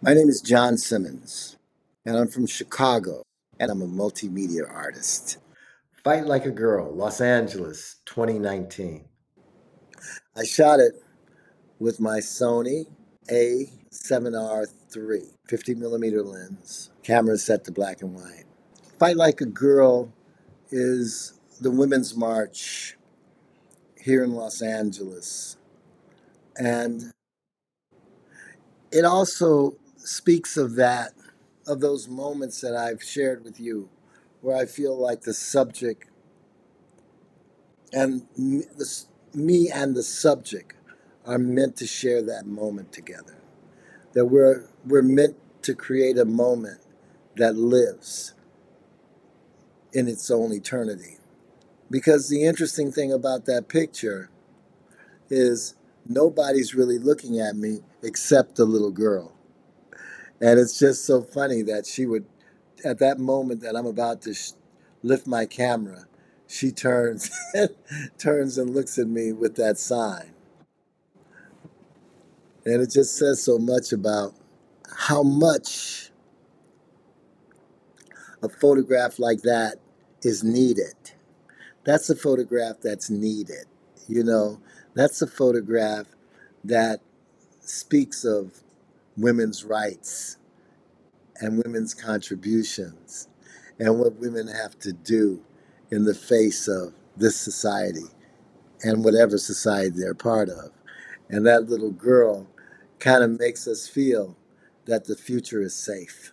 My name is John Simmons, and I'm from Chicago, and I'm a multimedia artist. Fight Like a Girl, Los Angeles, 2019. I shot it with my Sony A7R3 50 millimeter lens. Camera set to black and white. Fight Like a Girl is the Women's March here in Los Angeles. And it also speaks of that, of those moments that I've shared with you, where I feel like the subject and me, the, me and the subject are meant to share that moment together. That we're we're meant to create a moment that lives in its own eternity. Because the interesting thing about that picture is nobody's really looking at me except the little girl. And it's just so funny that she would, at that moment that I'm about to sh- lift my camera, she turns, turns and looks at me with that sign. And it just says so much about how much a photograph like that is needed. That's a photograph that's needed. You know, that's a photograph that speaks of women's rights and women's contributions and what women have to do in the face of this society and whatever society they're part of. And that little girl kind of makes us feel that the future is safe.